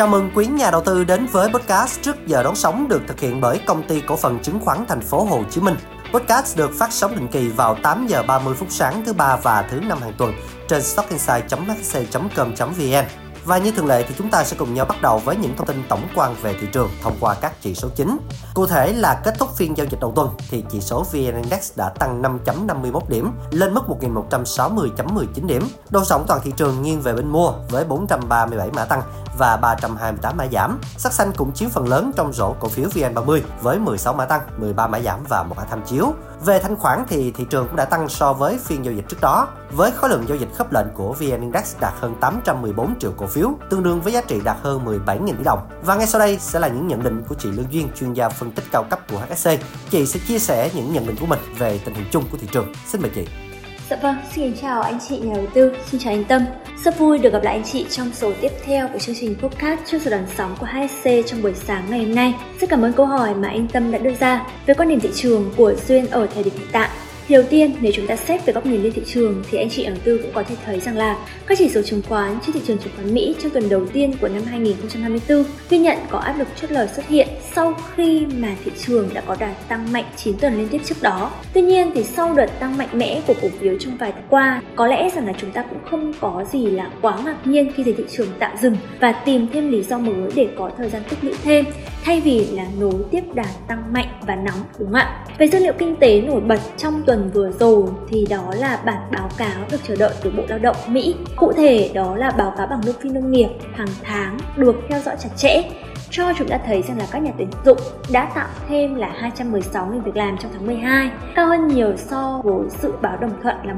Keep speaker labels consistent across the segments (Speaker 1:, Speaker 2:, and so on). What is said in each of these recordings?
Speaker 1: Chào mừng quý nhà đầu tư đến với podcast trước giờ đón sóng được thực hiện bởi công ty cổ phần chứng khoán thành phố Hồ Chí Minh. Podcast được phát sóng định kỳ vào 8 giờ 30 phút sáng thứ ba và thứ năm hàng tuần trên stockinside.hc.com.vn. Và như thường lệ thì chúng ta sẽ cùng nhau bắt đầu với những thông tin tổng quan về thị trường thông qua các chỉ số chính. Cụ thể là kết thúc phiên giao dịch đầu tuần thì chỉ số VN Index đã tăng 5.51 điểm lên mức 1.160.19 điểm. Đồ sóng toàn thị trường nghiêng về bên mua với 437 mã tăng và 328 mã giảm. Sắc xanh cũng chiếm phần lớn trong rổ cổ phiếu VN30 với 16 mã tăng, 13 mã giảm và một mã tham chiếu. Về thanh khoản thì thị trường cũng đã tăng so với phiên giao dịch trước đó, với khối lượng giao dịch khớp lệnh của VN Index đạt hơn 814 triệu cổ phiếu, tương đương với giá trị đạt hơn 17.000 tỷ đồng. Và ngay sau đây sẽ là những nhận định của chị Lương Duyên, chuyên gia phân tích cao cấp của HSC. Chị sẽ chia sẻ những nhận định của mình về tình hình chung của thị trường. Xin mời chị.
Speaker 2: Dạ vâng, xin chào anh chị nhà đầu tư, xin chào anh Tâm. Rất vui được gặp lại anh chị trong số tiếp theo của chương trình podcast trước giờ đón sóng của HSC trong buổi sáng ngày hôm nay. Rất cảm ơn câu hỏi mà anh Tâm đã đưa ra về quan điểm thị trường của Duyên ở thời điểm hiện tại. Đầu tiên, nếu chúng ta xét về góc nhìn lên thị trường thì anh chị đầu tư cũng có thể thấy rằng là các chỉ số chứng khoán trên thị trường chứng khoán Mỹ trong tuần đầu tiên của năm 2024 ghi nhận có áp lực chốt lời xuất hiện sau khi mà thị trường đã có đà tăng mạnh 9 tuần liên tiếp trước đó. Tuy nhiên thì sau đợt tăng mạnh mẽ của cổ phiếu trong vài tháng qua, có lẽ rằng là chúng ta cũng không có gì là quá ngạc nhiên khi thấy thị trường tạm dừng và tìm thêm lý do mới để có thời gian tích lũy thêm thay vì là nối tiếp đà tăng mạnh và nóng, đúng không ạ? Về dữ liệu kinh tế nổi bật trong tuần vừa rồi thì đó là bản báo cáo được chờ đợi từ Bộ Lao động Mỹ. Cụ thể đó là báo cáo bằng lương phi nông nghiệp hàng tháng được theo dõi chặt chẽ cho chúng ta thấy rằng là các nhà tuyển dụng đã tạo thêm là 216.000 việc làm trong tháng 12, cao hơn nhiều so với dự báo đồng thuận là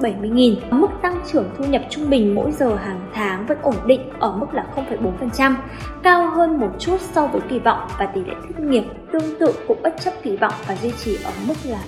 Speaker 2: 170.000. Mức tăng trưởng thu nhập trung bình mỗi giờ hàng tháng vẫn ổn định ở mức là 0,4%, cao hơn một chút so với kỳ vọng và tỷ lệ thất nghiệp tương tự cũng bất chấp kỳ vọng và duy trì ở mức là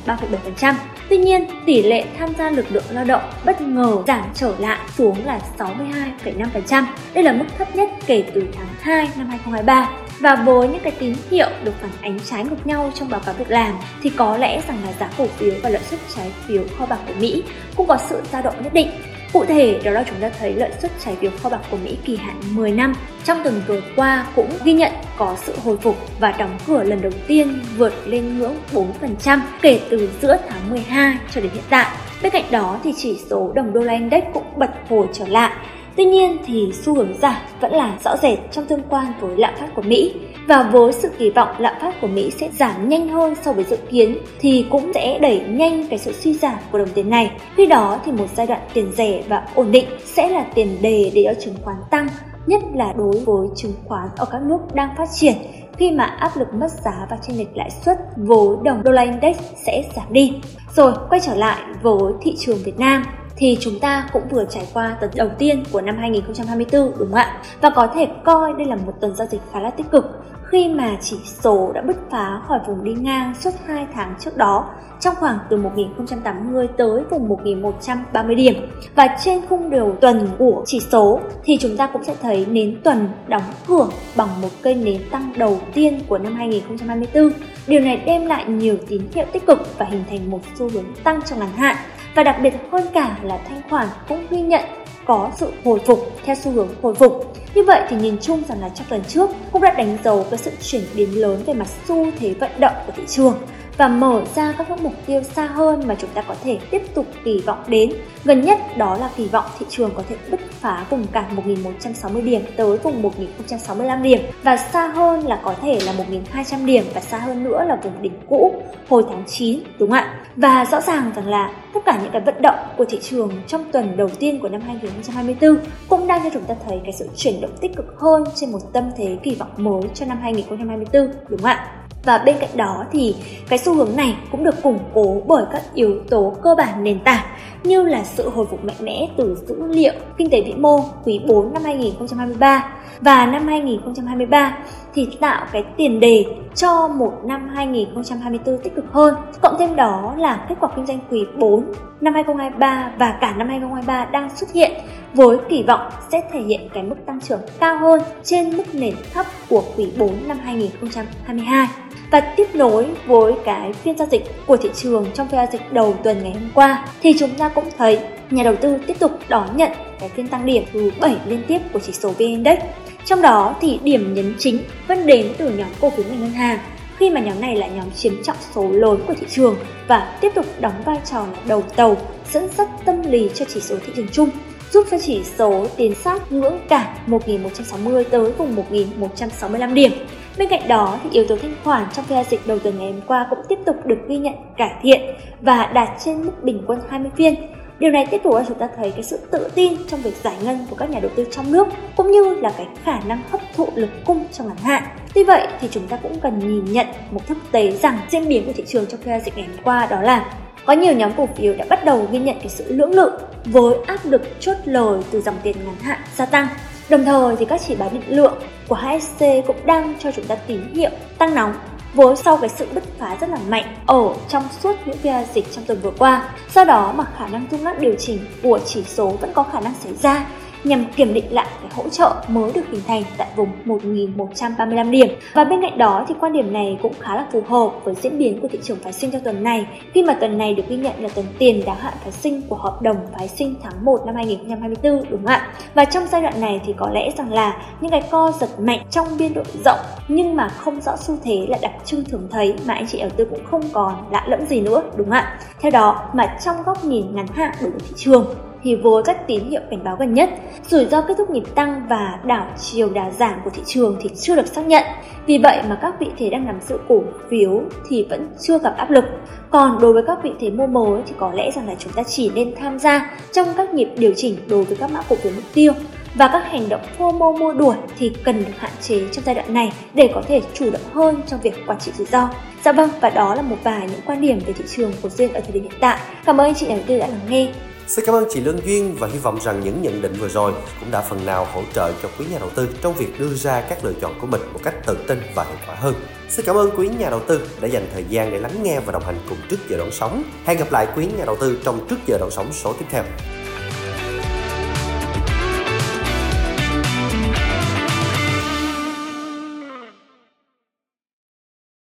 Speaker 2: 3,7%. Tuy nhiên, tỷ lệ tham gia lực lượng lao động bất ngờ giảm trở lại xuống là 62,5%. Đây là mức thấp nhất kể từ tháng 2 năm 2023 và với những cái tín hiệu được phản ánh trái ngược nhau trong báo cáo việc làm thì có lẽ rằng là giá cổ phiếu và lợi suất trái phiếu kho bạc của Mỹ cũng có sự dao động nhất định Cụ thể, đó là chúng ta thấy lợi suất trái phiếu kho bạc của Mỹ kỳ hạn 10 năm. Trong tuần vừa qua cũng ghi nhận có sự hồi phục và đóng cửa lần đầu tiên vượt lên ngưỡng 4% kể từ giữa tháng 12 cho đến hiện tại. Bên cạnh đó thì chỉ số đồng đô la index cũng bật hồi trở lại. Tuy nhiên thì xu hướng giảm vẫn là rõ rệt trong tương quan với lạm phát của Mỹ và với sự kỳ vọng lạm phát của Mỹ sẽ giảm nhanh hơn so với dự kiến thì cũng sẽ đẩy nhanh cái sự suy giảm của đồng tiền này. Khi đó thì một giai đoạn tiền rẻ và ổn định sẽ là tiền đề để cho chứng khoán tăng, nhất là đối với chứng khoán ở các nước đang phát triển khi mà áp lực mất giá và chênh lệch lãi suất với đồng đô la index sẽ giảm đi. Rồi quay trở lại với thị trường Việt Nam thì chúng ta cũng vừa trải qua tuần đầu tiên của năm 2024 đúng không ạ? Và có thể coi đây là một tuần giao dịch khá là tích cực khi mà chỉ số đã bứt phá khỏi vùng đi ngang suốt 2 tháng trước đó, trong khoảng từ 1080 tới vùng 1130 điểm. Và trên khung đều tuần của chỉ số thì chúng ta cũng sẽ thấy nến tuần đóng cửa bằng một cây nến tăng đầu tiên của năm 2024. Điều này đem lại nhiều tín hiệu tích cực và hình thành một xu hướng tăng trong ngắn hạn. Và đặc biệt hơn cả là thanh khoản cũng ghi nhận có sự hồi phục theo xu hướng hồi phục. Như vậy thì nhìn chung rằng là trong tuần trước, cũng đã đánh dấu cái sự chuyển biến lớn về mặt xu thế vận động của thị trường và mở ra các mục tiêu xa hơn mà chúng ta có thể tiếp tục kỳ vọng đến. Gần nhất đó là kỳ vọng thị trường có thể bứt phá vùng cản 1.160 điểm tới vùng 1.065 điểm và xa hơn là có thể là 1.200 điểm và xa hơn nữa là vùng đỉnh cũ hồi tháng 9 đúng không ạ? Và rõ ràng rằng là tất cả những cái vận động của thị trường trong tuần đầu tiên của năm 2024 cũng đang cho chúng ta thấy cái sự chuyển động tích cực hơn trên một tâm thế kỳ vọng mới cho năm 2024 đúng không ạ? Và bên cạnh đó thì cái xu hướng này cũng được củng cố bởi các yếu tố cơ bản nền tảng, như là sự hồi phục mạnh mẽ từ dữ liệu kinh tế vĩ mô quý 4 năm 2023 và năm 2023 thì tạo cái tiền đề cho một năm 2024 tích cực hơn. Cộng thêm đó là kết quả kinh doanh quý 4 năm 2023 và cả năm 2023 đang xuất hiện với kỳ vọng sẽ thể hiện cái mức tăng trưởng cao hơn trên mức nền thấp của quý 4 năm 2022 và tiếp nối với cái phiên giao dịch của thị trường trong phiên giao dịch đầu tuần ngày hôm qua, thì chúng ta cũng thấy nhà đầu tư tiếp tục đón nhận cái phiên tăng điểm thứ 7 liên tiếp của chỉ số VN Index Trong đó thì điểm nhấn chính vẫn đến từ nhóm cổ phiếu ngành ngân hàng. Khi mà nhóm này là nhóm chiếm trọng số lớn của thị trường và tiếp tục đóng vai trò là đầu tàu, dẫn dắt tâm lý cho chỉ số thị trường chung giúp cho chỉ số tiến sát ngưỡng cả 1.160 tới vùng 1.165 điểm. Bên cạnh đó, thì yếu tố thanh khoản trong phiên dịch đầu tuần ngày hôm qua cũng tiếp tục được ghi nhận cải thiện và đạt trên mức bình quân 20 phiên. Điều này tiếp tục cho chúng ta thấy cái sự tự tin trong việc giải ngân của các nhà đầu tư trong nước cũng như là cái khả năng hấp thụ lực cung trong ngắn hạn. Tuy vậy thì chúng ta cũng cần nhìn nhận một thực tế rằng diễn biến của thị trường trong phiên dịch ngày hôm qua đó là có nhiều nhóm cổ phiếu đã bắt đầu ghi nhận cái sự lưỡng lự với áp lực chốt lời từ dòng tiền ngắn hạn gia tăng. Đồng thời thì các chỉ báo định lượng của HSC cũng đang cho chúng ta tín hiệu tăng nóng với sau cái sự bứt phá rất là mạnh ở trong suốt những phiên dịch trong tuần vừa qua. Do đó mà khả năng rung lắc điều chỉnh của chỉ số vẫn có khả năng xảy ra nhằm kiểm định lại cái hỗ trợ mới được hình thành tại vùng 1.135 điểm. Và bên cạnh đó thì quan điểm này cũng khá là phù hợp với diễn biến của thị trường phái sinh trong tuần này khi mà tuần này được ghi nhận là tuần tiền đáo hạn phái sinh của hợp đồng phái sinh tháng 1 năm 2024 đúng không ạ? Và trong giai đoạn này thì có lẽ rằng là những cái co giật mạnh trong biên độ rộng nhưng mà không rõ xu thế là đặc trưng thường thấy mà anh chị đầu tư cũng không còn lạ lẫm gì nữa, đúng không ạ? Theo đó, mà trong góc nhìn ngắn hạn đối với thị trường thì với các tín hiệu cảnh báo gần nhất, rủi ro kết thúc nhịp tăng và đảo chiều đà giảm của thị trường thì chưa được xác nhận. Vì vậy mà các vị thế đang nắm giữ cổ phiếu thì vẫn chưa gặp áp lực. Còn đối với các vị thế mua mới thì có lẽ rằng là chúng ta chỉ nên tham gia trong các nhịp điều chỉnh đối với các mã cổ phiếu mục tiêu và các hành động FOMO mua đuổi thì cần được hạn chế trong giai đoạn này để có thể chủ động hơn trong việc quản trị rủi ro. Dạ vâng, và đó là một vài những quan điểm về thị trường của Duyên ở thời điểm hiện tại. Cảm ơn anh chị đầu tư đã lắng nghe.
Speaker 1: Xin cảm ơn chị Lương Duyên và hy vọng rằng những nhận định vừa rồi cũng đã phần nào hỗ trợ cho quý nhà đầu tư trong việc đưa ra các lựa chọn của mình một cách tự tin và hiệu quả hơn. Xin cảm ơn quý nhà đầu tư đã dành thời gian để lắng nghe và đồng hành cùng trước giờ đón sóng. Hẹn gặp lại quý nhà đầu tư trong trước giờ đón sóng số tiếp theo.